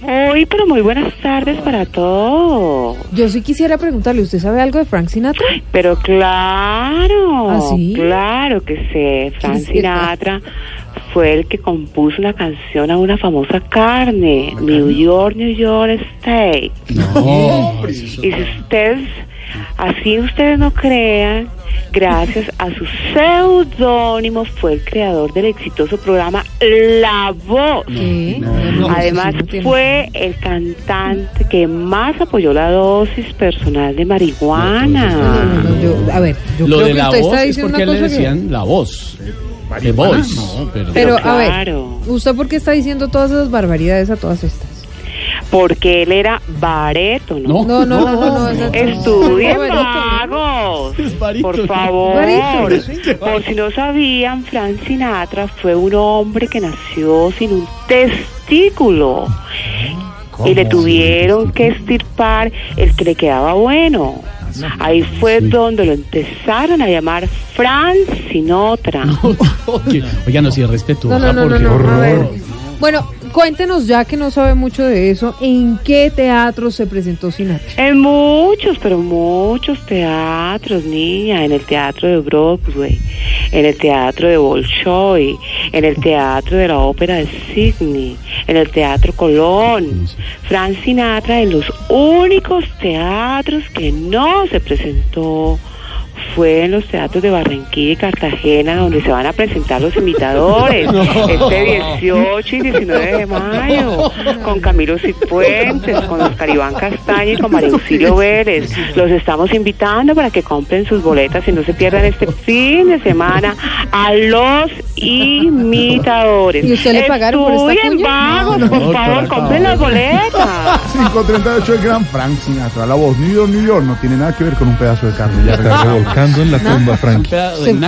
Muy, pero muy buenas tardes para todos. Yo sí quisiera preguntarle, ¿usted sabe algo de Frank Sinatra? Pero claro, ¿Ah, sí? claro que sé. Frank. Sinatra fue el que compuso una canción a una famosa carne, New York, New York Steak. Y si ustedes, así ustedes no crean, gracias a su seudónimo fue el creador del exitoso programa La Voz. Además sí no fue el cantante que más apoyó la dosis personal de marihuana. No, no, no, yo- a ver, yo Lo creo de que la usted voz está es diciendo porque una le cosa que... decían la voz. The voice. No, pero, Pero, a ver. ¿usted por qué está diciendo todas esas barbaridades a todas estas? Porque él era barétono. No. No, no, no, no, Estudien vagos, por favor. Barítono. Por si no sabían, Frank Sinatra fue un hombre que nació sin un testículo y le tuvieron que estirpar el que le quedaba bueno. Ahí fue donde lo empezaron a llamar. Oye, Oiga, no, si respetuosa, No, cuéntenos ya que no sabe mucho de eso, ¿en qué teatro se presentó Sinatra? En muchos, pero muchos teatros, niña, en el teatro de Broadway, en el teatro de Bolshoi, en el teatro de la ópera de Sydney, en el teatro Colón. Frank Sinatra en los únicos teatros que no se presentó fue en los teatros de Barranquilla y Cartagena donde se van a presentar los imitadores este 18 y 19 de mayo con Camilo Cifuentes, con Oscar Iván Castaño y con María Auxilio Vélez. Los estamos invitando para que compren sus boletas y no se pierdan este fin de semana a los imitadores. ¿Y usted le pagaron por esta cuña? vagos, No, no, por favor, por compren las boletas. 538 el gran Frank Sinatra. La voz New York, New York no tiene nada que ver con un pedazo de carne. Ya Revolcando en la tumba, un